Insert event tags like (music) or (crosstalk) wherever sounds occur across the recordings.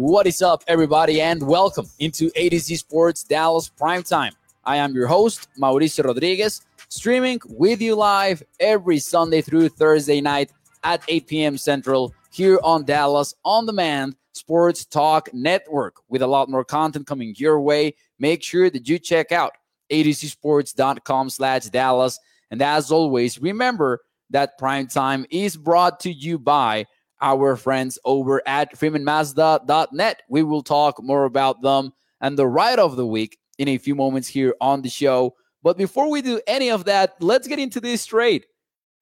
What is up, everybody, and welcome into A to Z Sports Dallas Primetime. I am your host, Mauricio Rodriguez, streaming with you live every Sunday through Thursday night at 8 p.m. Central here on Dallas On Demand Sports Talk Network with a lot more content coming your way. Make sure that you check out a2zsports.com slash Dallas. And as always, remember that Primetime is brought to you by our friends over at freemanmazda.net. We will talk more about them and the ride of the week in a few moments here on the show. But before we do any of that, let's get into this trade.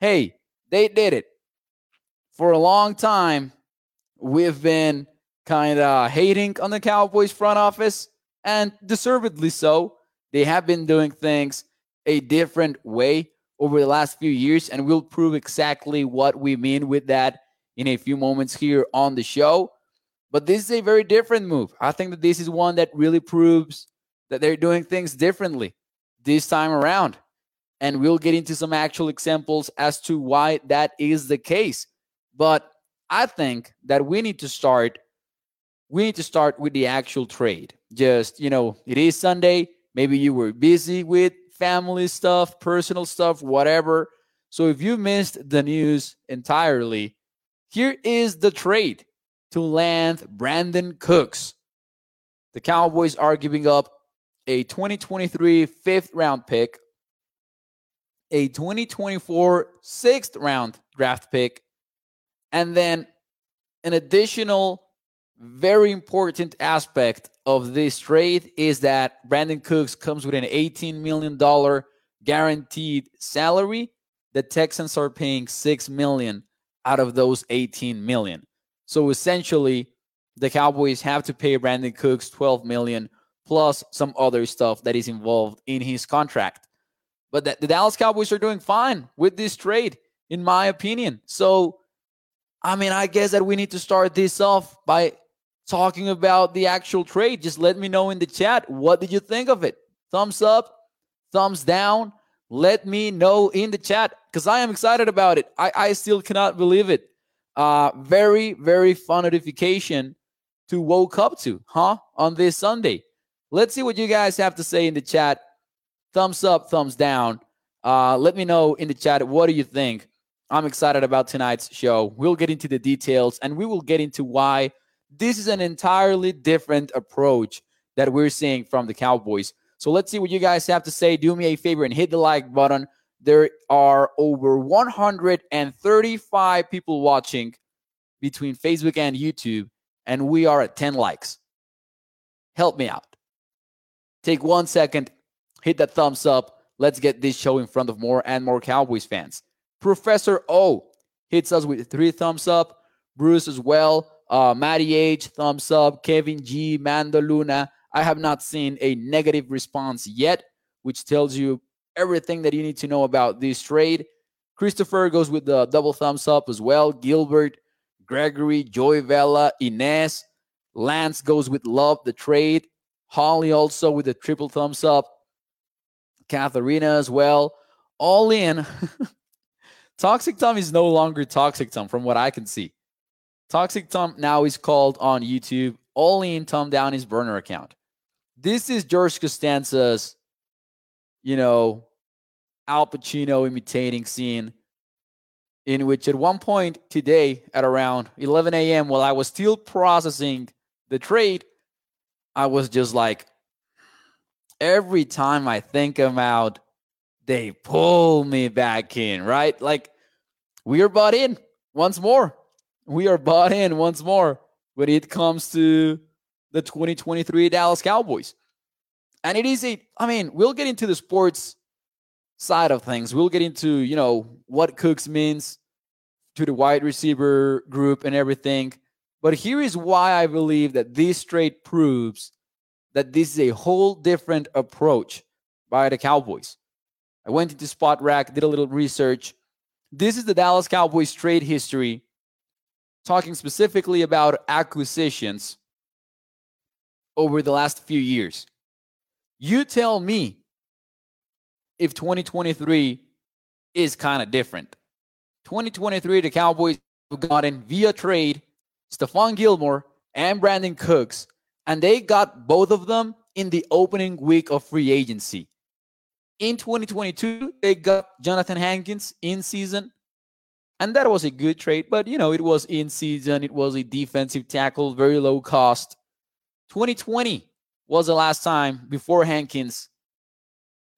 Hey, they did it. For a long time, we've been kind of hating on the Cowboys front office, and deservedly so. They have been doing things a different way over the last few years, and we'll prove exactly what we mean with that in a few moments here on the show. But this is a very different move. I think that this is one that really proves that they're doing things differently this time around. And we'll get into some actual examples as to why that is the case. But I think that we need to start we need to start with the actual trade. Just, you know, it is Sunday, maybe you were busy with family stuff, personal stuff, whatever. So if you missed the news entirely, here is the trade to land Brandin Cooks. The Cowboys are giving up a 2023 fifth round pick, a 2024 sixth round draft pick, and then an additional very important aspect of this trade is that Brandin Cooks comes with an $18 million guaranteed salary. The Texans are paying $6 million out of those 18 million. So essentially, the Cowboys have to pay Brandin Cooks 12 million plus some other stuff that is involved in his contract. But the, the Dallas Cowboys are doing fine with this trade, in my opinion. So, I mean, I guess that we need to start this off by talking about the actual trade. Just let me know in the chat what did you think of it? Thumbs up, thumbs down. Let me know in the chat because I am excited about it. I, I still cannot believe it. Uh, very, very fun notification to woke up to, huh? On this Sunday. Let's see what you guys have to say in the chat. Thumbs up, thumbs down. Uh, let me know in the chat what do you think. I'm excited about tonight's show. We'll get into the details and we will get into why this is an entirely different approach that we're seeing from the Cowboys. So let's see what you guys have to say. Do me a favor and hit the like button. There are over 135 people watching between Facebook and YouTube, and we are at 10 likes. Help me out. Take one second, hit that thumbs up. Let's get this show in front of more and more Cowboys fans. Professor O hits us with three thumbs up. Bruce as well. Uh, Matty H, thumbs up. Kevin G, Mando Luna, I have not seen a negative response yet, which tells you everything that you need to know about this trade. Christopher goes with the double thumbs up as well. Gilbert, Gregory, Joy Vela, Inez. Lance goes with love the trade. Holly also with a triple thumbs up. Katharina as well. All in. (laughs) Toxic Tom is no longer Toxic Tom from what I can see. Toxic Tom now is called on YouTube All in Tom down his burner account this is George Costanza's, you know, Al Pacino imitating scene, in which at one point today at around 11 a.m., while I was still processing the trade, I was just like, every time I think about, they pull me back in, right? Like, we are bought in once more. We are bought in once more when it comes to the 2023 Dallas Cowboys. And it is a, I mean, we'll get into the sports side of things. We'll get into, you know, what Cooks means to the wide receiver group and everything. But here is why I believe that this trade proves that this is a whole different approach by the Cowboys. I went into Spotrac, did a little research. This is the Dallas Cowboys trade history, talking specifically about acquisitions over the last few years. You tell me if 2023 is kind of different. 2023, the Cowboys have gotten via trade Stephon Gilmore and Brandin Cooks, and they got both of them in the opening week of free agency. In 2022, they got Jonathan Hankins in season, and that was a good trade, but you know, it was in season, it was a defensive tackle, very low cost. 2020 was the last time before Hankins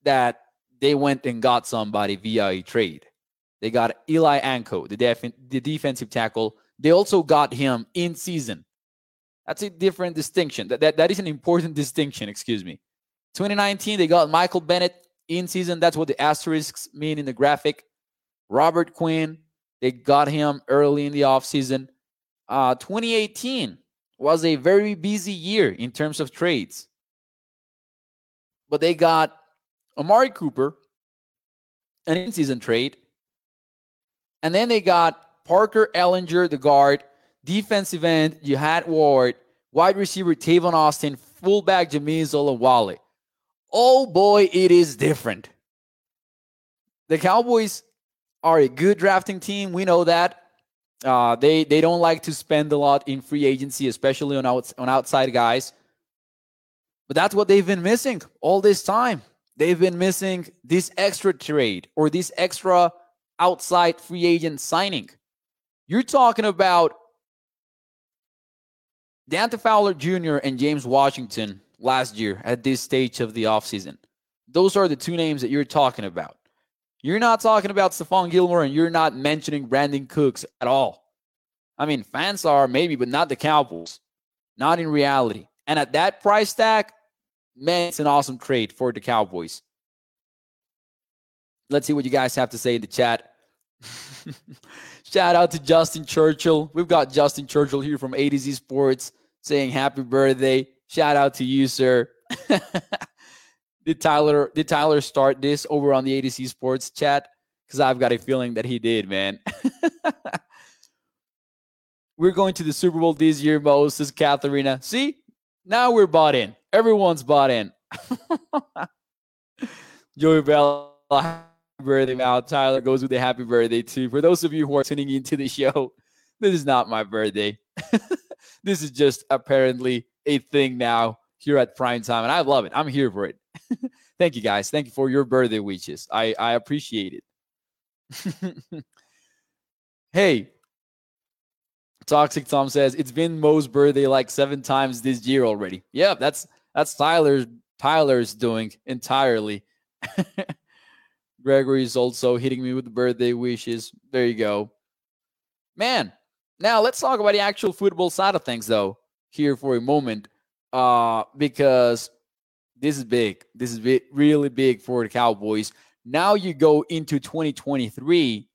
that they went and got somebody via a trade. They got Eli Ankou, the, def- the defensive tackle. They also got him in season. That's a different distinction. That, that, that is an important distinction, excuse me. 2019, they got Michael Bennett in season. That's what the asterisks mean in the graphic. Robert Quinn, they got him early in the offseason. Uh, 2018 was a very busy year in terms of trades. But they got Amari Cooper, an in season trade. And then they got Parker Ehinger, the guard, defensive end, Jihad Ward, wide receiver Tavon Austin, fullback Jamize Olawale. Oh boy, it is different. The Cowboys are a good drafting team. We know that. Uh, they they don't like to spend a lot in free agency, especially on outs, on outside guys. But that's what they've been missing all this time they've been missing this extra trade or this extra outside free agent signing. You're talking about Dante Fowler Jr. and James Washington last year at this stage of the offseason. Those are the two names that you're talking about. You're not talking about Stephon Gilmore and you're not mentioning Brandin Cooks at all. I mean, fans are maybe, but not the Cowboys. Not in reality. And at that price tag, man, it's an awesome trade for the Cowboys. Let's see what you guys have to say in the chat. (laughs) Shout out to Justin Churchill. We've got Justin Churchill here from A to Z Sports saying happy birthday. Shout out to you, sir. (laughs) did Tyler did Tyler start this over on the A to Z Sports chat? Because I've got a feeling that he did, man. (laughs) we're going to the Super Bowl this year, Moses, Katharina. See, now we're bought in. Everyone's bought in. Joey Bell, happy birthday, Mal. Tyler goes with a happy birthday too. For those of you who are tuning into the show, (laughs) this is not my birthday. (laughs) this is just apparently a thing now here at prime time, and I love it. I'm here for it. (laughs) Thank you guys. Thank you for your birthday wishes. I I appreciate it. hey, Toxic Tom says it's been Mo's birthday like seven times this year already. Yeah, that's that's Tyler's Tyler's doing entirely. (laughs) Gregory is also hitting me with birthday wishes. There you go. Man, now let's talk about the actual football side of things though, here for a moment. Uh, because this is big. This is big, really big for the Cowboys. Now you go into 2023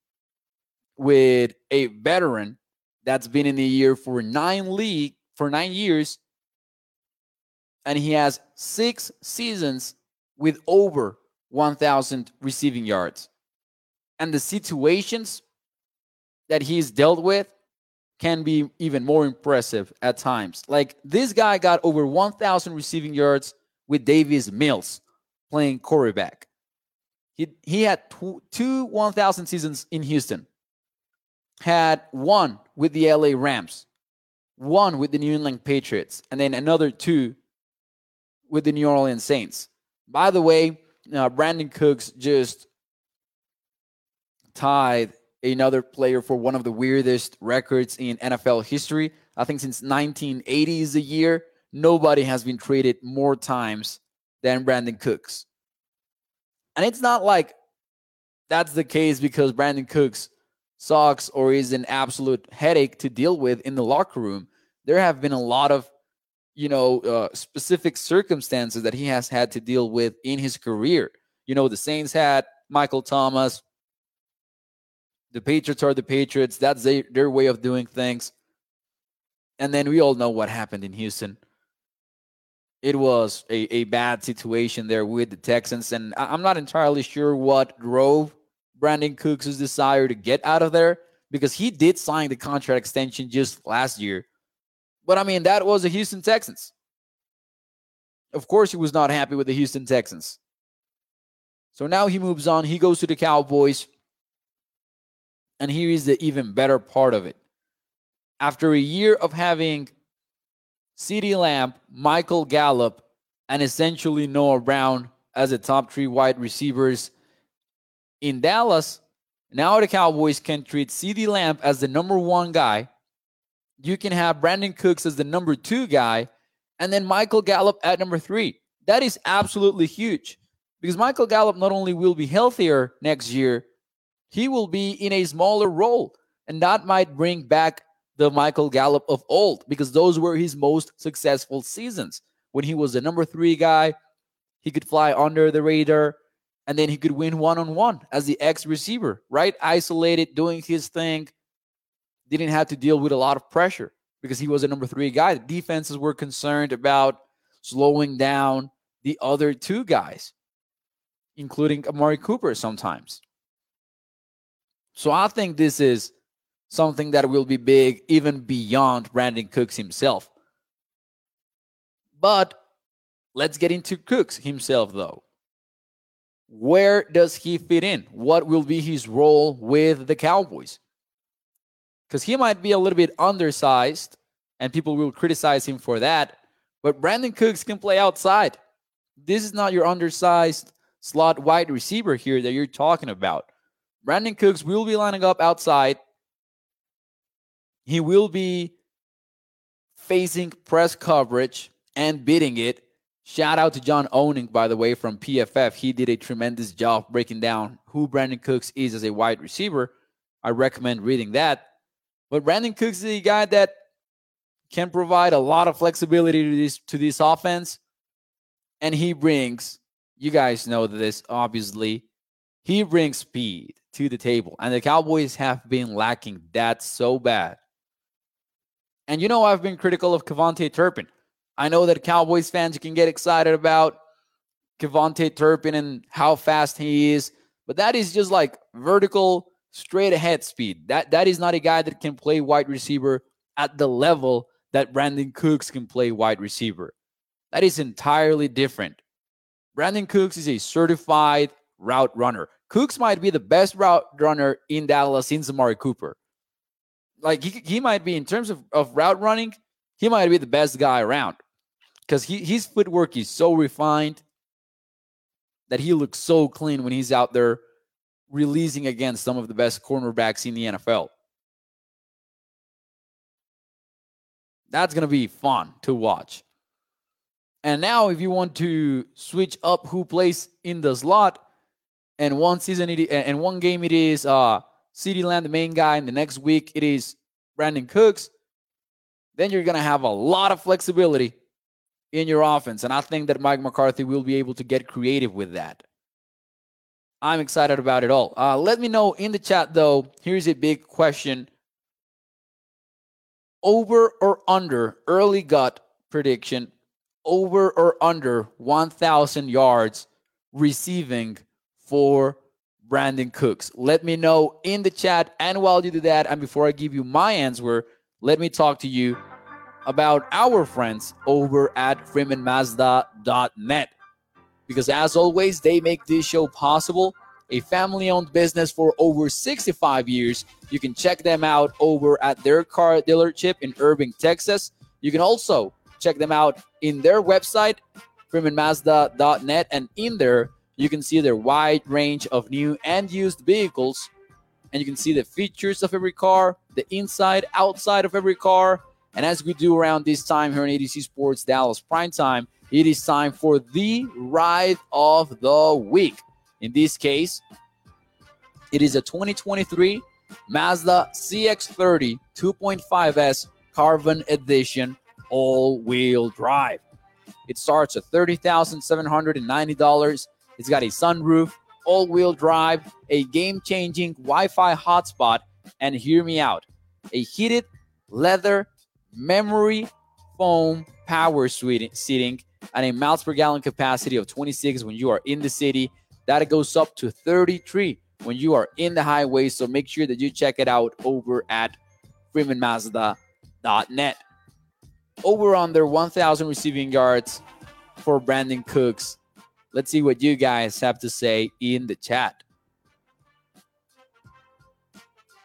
with a veteran that's been in the year for nine league for nine years and he has six seasons with over 1,000 receiving yards. And the situations that he's dealt with can be even more impressive at times. Like this guy got over 1,000 receiving yards with Davis Mills playing quarterback. He, he had two, two 1,000 seasons in Houston, had one with the LA Rams, one with the New England Patriots, and then another two with the New Orleans Saints. By the way, uh, Brandin Cooks just tied another player for one of the weirdest records in NFL history. I think since 1980 is the year, nobody has been traded more times than Brandin Cooks. And it's not like that's the case because Brandin Cooks sucks or is an absolute headache to deal with in the locker room. There have been a lot of you know, uh, specific circumstances that he has had to deal with in his career. You know, the Saints had Michael Thomas. The Patriots are the Patriots. That's their, their way of doing things. And then we all know what happened in Houston. It was a, a bad situation there with the Texans. And I'm not entirely sure what drove Brandin Cooks' desire to get out of there because he did sign the contract extension just last year. But I mean, that was the Houston Texans. Of course, he was not happy with the Houston Texans. So now he moves on. He goes to the Cowboys. And here is the even better part of it. After a year of having CeeDee Lamb, Michael Gallup, and essentially Noah Brown as the top three wide receivers in Dallas, now the Cowboys can treat CeeDee Lamb as the number one guy. You can have Brandin Cooks as the number two guy, and then Michael Gallup at number three. That is absolutely huge because Michael Gallup not only will be healthier next year, he will be in a smaller role. And that might bring back the Michael Gallup of old because those were his most successful seasons. When he was the number three guy, he could fly under the radar and then he could win one on one as the X receiver, right? Isolated, doing his thing, didn't have to deal with a lot of pressure because he was a number three guy. The defenses were concerned about slowing down the other two guys, including Amari Cooper sometimes. So I think this is something that will be big even beyond Brandin Cooks himself. But let's get into Cooks himself, though. Where does he fit in? What will be his role with the Cowboys? Because he might be a little bit undersized and people will criticize him for that. But Brandin Cooks can play outside. This is not your undersized slot wide receiver here that you're talking about. Brandin Cooks will be lining up outside. He will be facing press coverage and beating it. Shout out to John Owning, by the way, from PFF. He did a tremendous job breaking down who Brandin Cooks is as a wide receiver. I recommend reading that. But Brandin Cooks is a guy that can provide a lot of flexibility to this to this offense. And he brings, you guys know this, obviously, he brings speed to the table. And the Cowboys have been lacking that so bad. And you know, I've been critical of KaVontae Turpin. I know that Cowboys fans can get excited about KaVontae Turpin and how fast he is, but that is just like vertical straight ahead speed. That that is not a guy that can play wide receiver at the level that Brandin Cooks can play wide receiver. That is entirely different. Brandin Cooks is a certified route runner. Cooks might be the best route runner in Dallas since Amari Cooper. Like he, he might be in terms of, of route running, he might be the best guy around. Because he, his footwork is so refined that he looks so clean when he's out there releasing against some of the best cornerbacks in the NFL. That's going to be fun to watch. And now, if you want to switch up who plays in the slot, and one season it, and one game it is uh CeeDee Lamb, the main guy, and the next week it is Brandin Cooks, then you're gonna have a lot of flexibility in your offense. And I think that Mike McCarthy will be able to get creative with that. I'm excited about it all. Uh, let me know in the chat, though. Here's a big question over or under early gut prediction, over or under 1,000 yards receiving for Brandin Cooks. Let me know in the chat. And while you do that, and before I give you my answer, let me talk to you about our friends over at FreemanMazda.net because as always, they make this show possible. A family owned business for over 65 years. You can check them out over at their car dealership in Irving, Texas. You can also check them out in their website, FreemanMazda.net, and in there, you can see their wide range of new and used vehicles. And you can see the features of every car, the inside, outside of every car. And as we do around this time here in A to Z Sports Dallas Prime Time, it is time for the ride of the week. In this case, it is a 2023 Mazda CX30 2.5S Carbon Edition all wheel drive. It starts at $30,790. It's got a sunroof, all wheel drive, a game changing Wi Fi hotspot, and hear me out a heated leather memory foam power seating and a miles per gallon capacity of 26 when you are in the city. That goes up to 33 when you are in the highway. So make sure that you check it out over at freemanmazda.net. Over under 1,000 receiving yards for Brandin Cooks. Let's see what you guys have to say in the chat.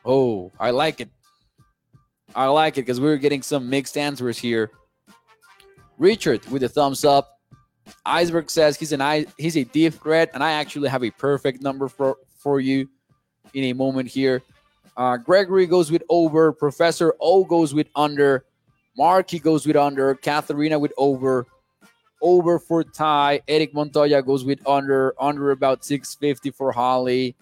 Oh, I like it. I like it because we are getting some mixed answers here. Richard with a thumbs up. Iceberg says he's an he's a deep threat, and I actually have a perfect number for for you in a moment here. Uh, Gregory goes with over. Professor O goes with under. Marky goes with under. Katharina with over. Over for Ty. Eric Montoya goes with under. Under about 650 for Holly.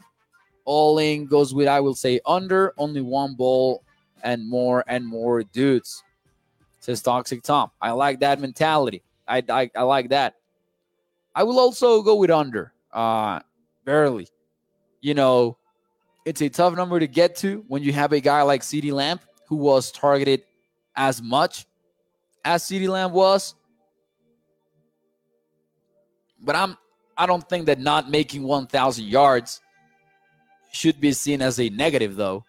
Alling goes with, I will say, under. Only one ball and more and more dudes. Says Toxic Tom. I like that mentality. I, I, I like that. I will also go with under. Uh, barely. You know, it's a tough number to get to when you have a guy like CeeDee Lamb who was targeted as much as CeeDee Lamb was. But I'm I don't think that not making 1,000 yards should be seen as a negative, though.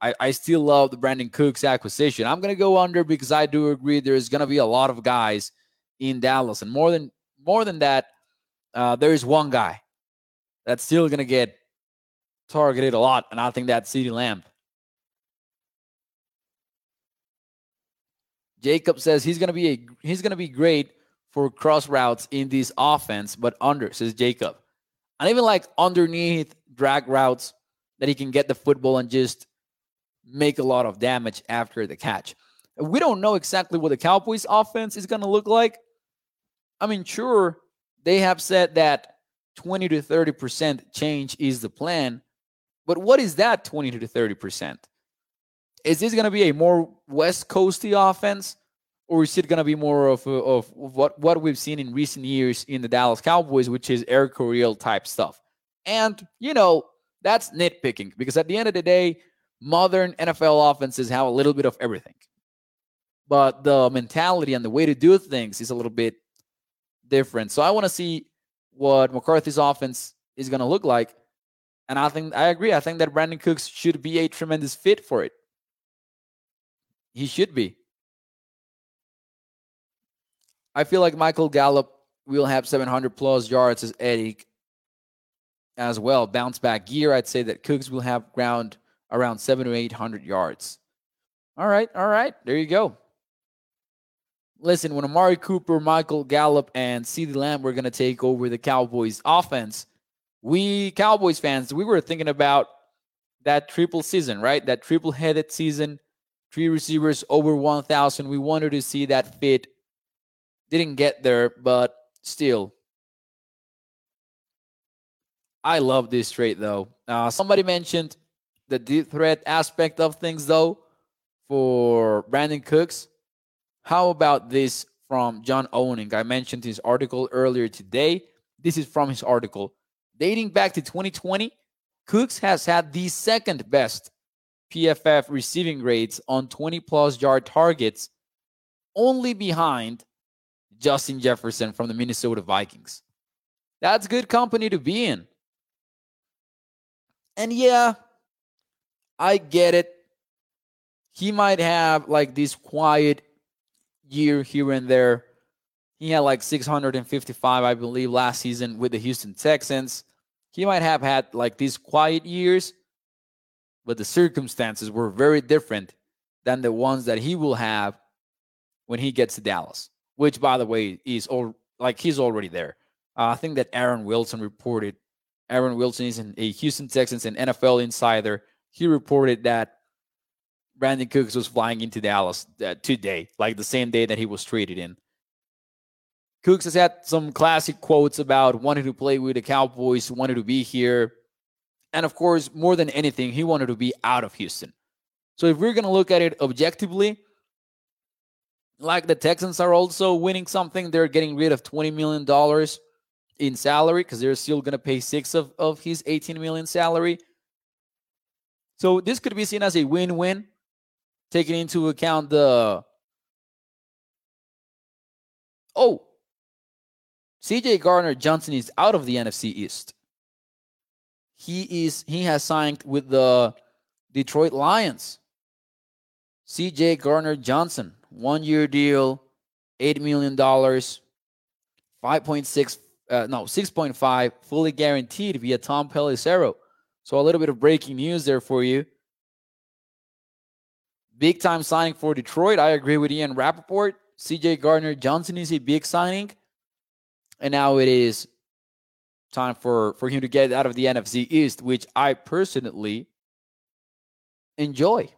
I, I still love the Brandin Cooks acquisition. I'm going to go under because I do agree there's going to be a lot of guys in Dallas, and more than more than that, uh, there is one guy that's still going to get targeted a lot, and I think that's CeeDee Lamb. Jacob says he's gonna be a he's gonna be great for cross routes in this offense, but under says Jacob. And even like underneath drag routes that he can get the football and just make a lot of damage after the catch. We don't know exactly what the Cowboys offense is going to look like. I mean, sure, they have said that 20 to 30% change is the plan, but what is that 20 to 30%? Is this going to be a more West Coasty offense? Or is it going to be more of, of what, what we've seen in recent years in the Dallas Cowboys, which is Air Coryell type stuff? And, you know, that's nitpicking because at the end of the day, modern NFL offenses have a little bit of everything. But the mentality and the way to do things is a little bit different. So I want to see what McCarthy's offense is going to look like. And I think I agree. I think that Brandin Cooks should be a tremendous fit for it. He should be. I feel like Michael Gallup will have 700 plus yards as Eddie as well. Bounce back gear. I'd say that Cooks will have ground around seven to 800 yards. All right. All right. There you go. Listen, when Amari Cooper, Michael Gallup, and CeeDee Lamb were going to take over the Cowboys offense, we Cowboys fans, we were thinking about that triple season, right? That triple headed season, three receivers over 1,000. We wanted to see that fit. Didn't get there, but still. I love this trade, though. Uh, somebody mentioned the deep threat aspect of things, though, for Brandin Cooks. How about this from John Owning? I mentioned his article earlier today. This is from his article. Dating back to 2020, Cooks has had the second best PFF receiving grades on 20 plus yard targets, only behind Justin Jefferson from the Minnesota Vikings. That's good company to be in. And yeah, I get it. He might have like this quiet year here and there. He had like 655, I believe, last season with the Houston Texans he might have had like these quiet years, but the circumstances were very different than the ones that he will have when he gets to Dallas, which, by the way, is all like he's already there. Uh, I think that Aaron Wilson reported. Aaron Wilson is an, a Houston Texans and NFL insider. He reported that Brandin Cooks was flying into Dallas uh, today, like the same day that he was traded in. Cooks has had some classic quotes about wanting to play with the Cowboys, wanted to be here. And of course, more than anything, he wanted to be out of Houston. So if we're going to look at it objectively, like the Texans are also winning something, they're getting rid of $20 million in salary because they're still going to pay six of, of his 18 million salary. So this could be seen as a win-win, taking into account the oh, CJ Gardner Johnson is out of the NFC East. He is he has signed with the Detroit Lions. CJ Gardner Johnson, one year deal, $8 million, 5.6, uh, no, 6.5, fully guaranteed via Tom Pelissero. So a little bit of breaking news there for you. Big time signing for Detroit. I agree with Ian Rapoport. CJ Gardner Johnson is a big signing. And now it is time for, for him to get out of the NFC East, which I personally enjoy.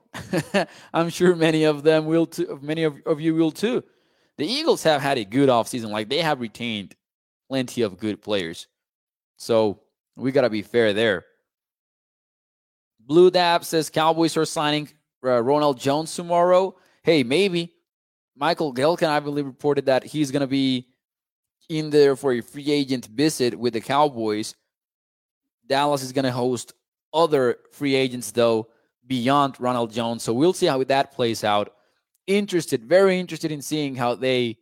(laughs) I'm sure many of them will too. Many of, of you will too. The Eagles have had a good offseason. Like they have retained plenty of good players. So we got to be fair there. Blue Dab says Cowboys are signing uh, Ronald Jones tomorrow. Hey, maybe. Michael Gehlken, I believe, reported that he's going to be in there for a free agent visit with the Cowboys. Dallas is going to host other free agents, though, beyond Ronald Jones. So we'll see how that plays out. Interested, very interested in seeing how they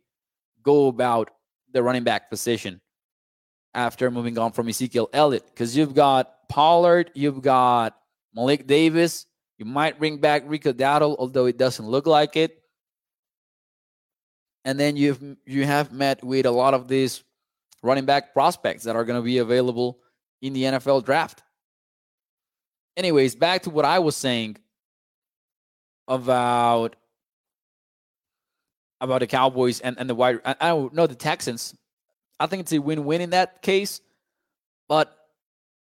go about the running back position after moving on from Ezekiel Elliott. Because you've got Pollard, you've got Malik Davis. You might bring back Rico Dowdle, although it doesn't look like it. And then you've you have met with a lot of these running back prospects that are going to be available in the NFL draft. Anyways, back to what I was saying about about the Cowboys and, and the wide I, don't know the Texans. I think it's a win-win in that case. But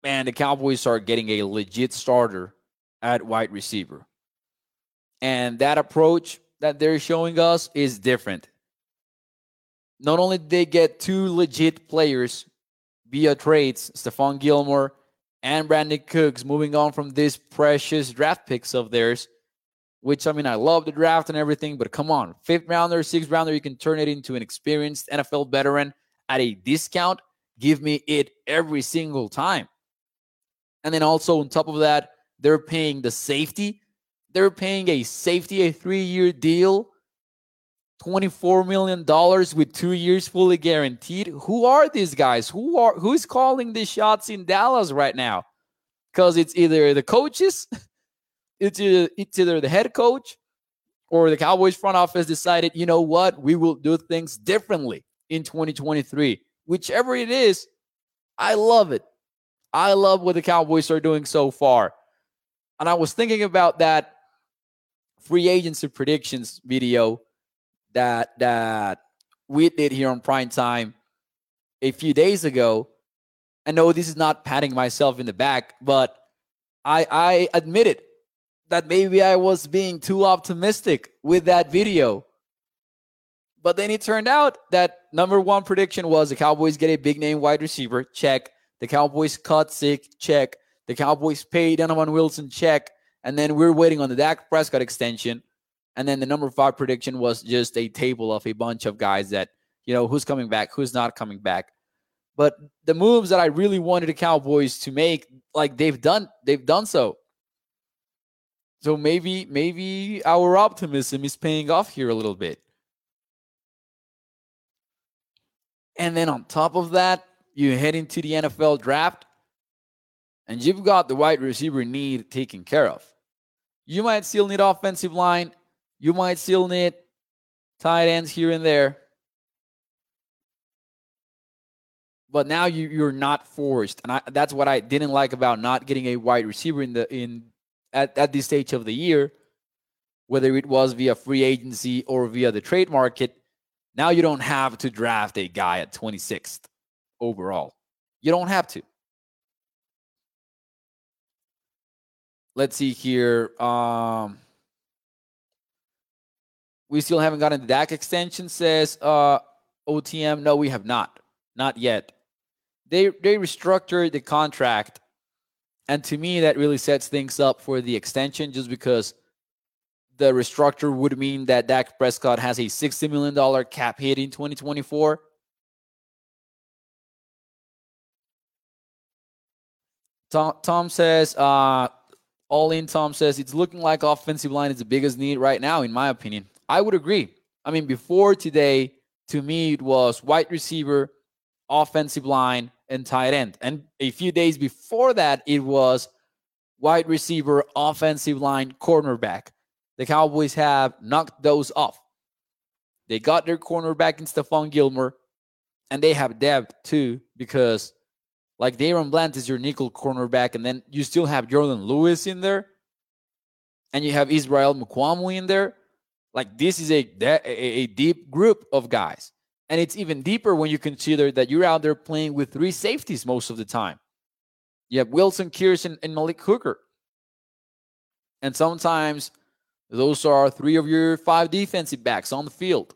man, the Cowboys are getting a legit starter at wide receiver. And that approach that they're showing us is different. Not only did they get two legit players via trades, Stephon Gilmore and Brandin Cooks moving on from these precious draft picks of theirs, which I mean, I love the draft and everything, but come on, fifth rounder, sixth rounder, you can turn it into an experienced NFL veteran at a discount. Give me it every single time. And then also on top of that, they're paying the safety. They're paying a safety, a three year deal, $24 million with two years fully guaranteed. Who are these guys? Who are who's calling the shots in Dallas right now? Because it's either the coaches, (laughs) it's either, it's either the head coach or the Cowboys front office decided, you know what, we will do things differently in 2023. Whichever it is, I love it. I love what the Cowboys are doing so far. And I was thinking about that free agency predictions video that that we did here on prime time a few days ago. I know this is not patting myself in the back, but I I admitted that maybe I was being too optimistic with that video. But then it turned out that number one prediction was the Cowboys get a big name wide receiver, check. The Cowboys cut Zeke, check. The Cowboys pay Donovan Wilson, check. And then we're waiting on the Dak Prescott extension. And then the number five prediction was just a table of a bunch of guys that, you know, who's coming back, who's not coming back. But the moves that I really wanted the Cowboys to make, like they've done, they've done so. So maybe, maybe our optimism is paying off here a little bit. And then on top of that, you head into the NFL draft and you've got the wide receiver need taken care of. You might still need offensive line. You might still need tight ends here and there. But now you, you're not forced. And I, that's what I didn't like about not getting a wide receiver in the in at, at this stage of the year, whether it was via free agency or via the trade market. Now you don't have to draft a guy at 26th overall. You don't have to. Let's see here. Um, we still haven't gotten the Dak extension, says uh, OTM. No, we have not. Not yet. They they restructured the contract. And to me, that really sets things up for the extension just because the restructure would mean that Dak Prescott has a $60 million cap hit in 2024. Tom, Tom says, uh, all in, Tom says, it's looking like offensive line is the biggest need right now, in my opinion. I would agree. I mean, before today, to me, it was wide receiver, offensive line, and tight end. And a few days before that, it was wide receiver, offensive line, cornerback. The Cowboys have knocked those off. They got their cornerback in Stephon Gilmore, and they have depth too because like DaRon Bland is your nickel cornerback, and then you still have Jourdan Lewis in there, and you have Israel Mukuamu in there. Like this is a, a, a deep group of guys. And it's even deeper when you consider that you're out there playing with three safeties most of the time. You have Wilson Kearse and Malik Hooker. And sometimes those are three of your five defensive backs on the field.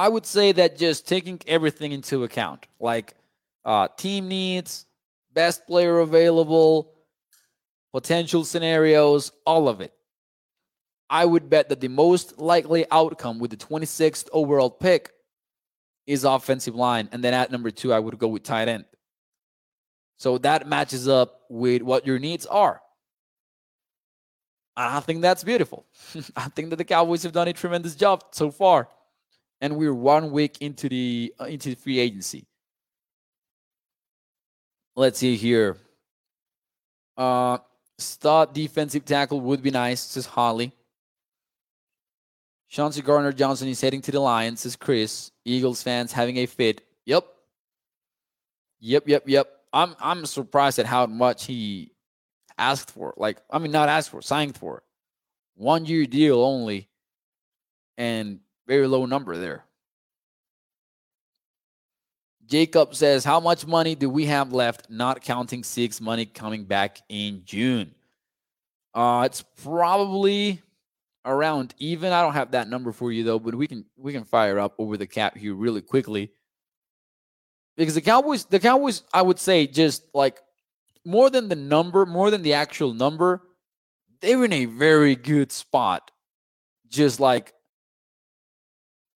I would say that just taking everything into account, like uh, team needs, best player available, potential scenarios, all of it. I would bet that the most likely outcome with the 26th overall pick is offensive line. And then at number two, I would go with tight end. So that matches up with what your needs are. I think that's beautiful. (laughs) I think that the Cowboys have done a tremendous job so far and we're one week into the uh, into the free agency. Let's see here. Uh, start defensive tackle would be nice, says Holly. Chauncey Gardner Johnson is heading to the Lions, says Chris. Eagles fans having a fit. Yep. Yep, yep, yep. I'm I'm surprised at how much he asked for. Like, I mean, not asked for, signed for. One year deal only. And very low number there. Jacob says, How much money do we have left, not counting six money coming back in June? Uh, it's probably around even. I don't have that number for you though, but we can we can fire up over the cap here really quickly. Because the Cowboys, the Cowboys, I would say just like more than the number, more than the actual number, they're in a very good spot. Just like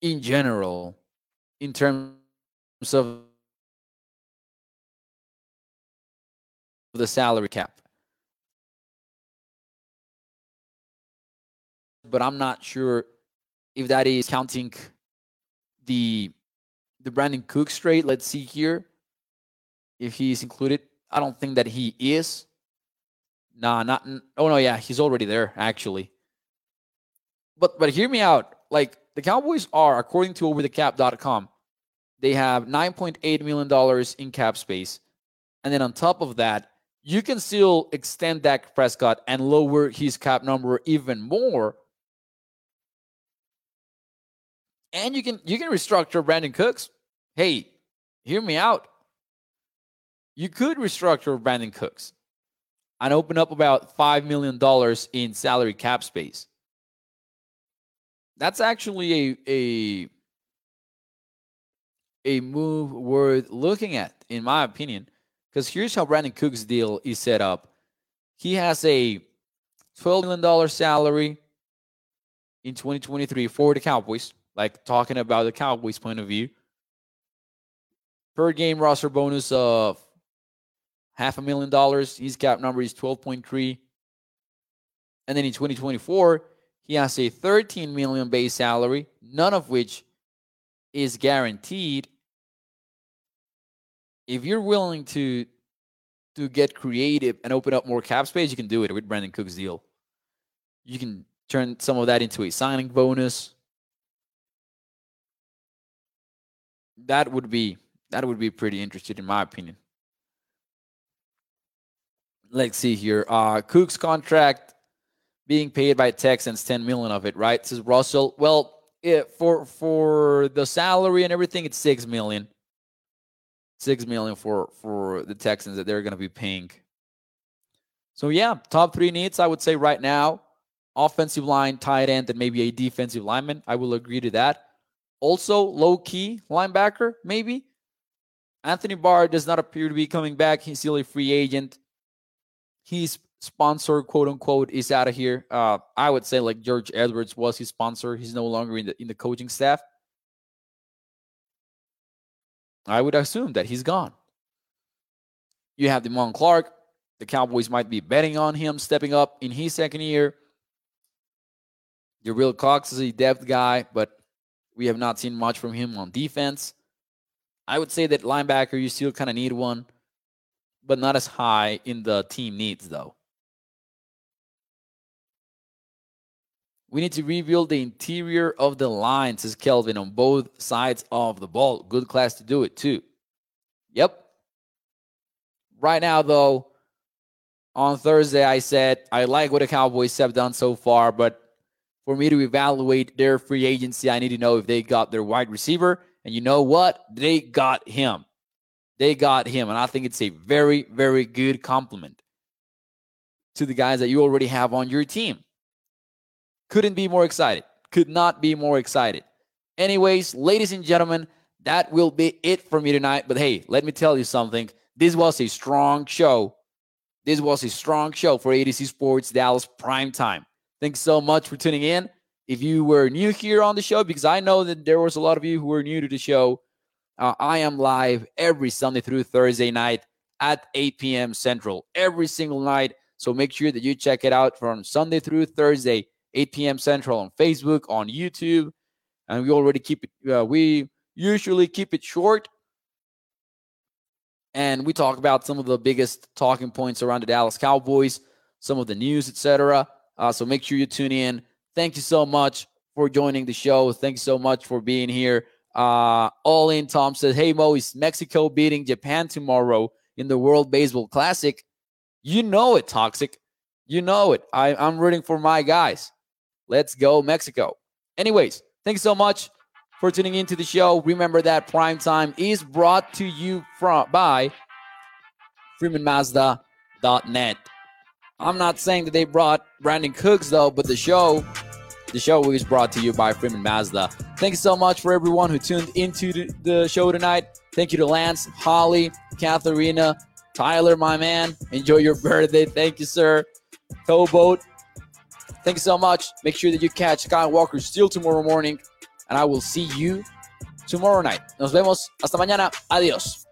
in general in terms of the salary cap. But I'm not sure if that is counting the the Brandin Cooks trade. Let's see here if he's included. I don't think that he is. Nah, not. Oh no, yeah, he's already there actually. But but hear me out. Like the Cowboys are, according to overthecap.com, they have $9.8 million in cap space. And then on top of that, you can still extend Dak Prescott and lower his cap number even more. And you can you can restructure Brandin Cooks. Hey, hear me out. You could restructure Brandin Cooks and open up about $5 million in salary cap space that's actually a a a move worth looking at, in my opinion. Because here's how Brandin Cook's deal is set up. He has a $12 million salary in 2023 for the Cowboys, like talking about the Cowboys' point of view. Per game roster bonus of half a million dollars. His cap number is 12.3. And then in 2024, he has a 13 million base salary, none of which is guaranteed. If you're willing to to get creative and open up more cap space, you can do it with Brandin Cook's deal. You can turn some of that into a signing bonus. That would be that would be pretty interesting in my opinion. Let's see here. Uh Cook's contract being paid by Texans 10 million of it, right? Says Russell. Well, it, for for the salary and everything, it's six million. Six million for for the Texans that they're going to be paying. So yeah, top three needs I would say right now: offensive line, tight end, and maybe a defensive lineman. I will agree to that. Also, low key linebacker, maybe. Anthony Barr does not appear to be coming back. He's still a free agent. He's sponsor, quote unquote, is out of here. Uh, I would say like George Edwards was his sponsor. He's no longer in the in the coaching staff. I would assume that he's gone. You have Damone Clark. The Cowboys might be betting on him stepping up in his second year. Jabril Cox is a depth guy, but we have not seen much from him on defense. I would say that linebacker, you still kind of need one, but not as high in the team needs, though. We need to rebuild the interior of the line, says Kelvin, on both sides of the ball. Good class to do it, too. Yep. Right now, though, on Thursday, I said I like what the Cowboys have done so far, but for me to evaluate their free agency, I need to know if they got their wide receiver. And you know what? They got him. They got him. And I think it's a very, very good complement to the guys that you already have on your team. Couldn't be more excited. Could not be more excited. Anyways, ladies and gentlemen, that will be it for me tonight. But hey, let me tell you something. This was a strong show. This was a strong show for A to Z Sports Dallas Prime Time. Thanks so much for tuning in. If you were new here on the show, because I know that there was a lot of you who were new to the show, uh, I am live every Sunday through Thursday night at 8 p.m. Central, every single night. So make sure that you check it out from Sunday through Thursday, 8 p.m. Central on Facebook, on YouTube. And we already keep it, uh, we usually keep it short. And we talk about some of the biggest talking points around the Dallas Cowboys, some of the news, etc. Uh, so make sure you tune in. Thank you so much for joining the show. Thank you so much for being here. Uh, All in Tom says, Hey Mo, is Mexico beating Japan tomorrow in the World Baseball Classic? You know it, Toxic. You know it. I, I'm rooting for my guys. Let's go, Mexico. Anyways, thanks so much for tuning into the show. Remember that Prime Time is brought to you from by FreemanMazda.net. I'm not saying that they brought Brandin Cooks though, but the show, the show is brought to you by Freeman Mazda. Thank you so much for everyone who tuned into the show tonight. Thank you to Lance, Holly, Katharina, Tyler, my man. Enjoy your birthday. Thank you, sir. Towboat. Thank you so much. Make sure that you catch Skywalker still tomorrow morning, and I will see you tomorrow night. Nos vemos. Hasta mañana. Adiós.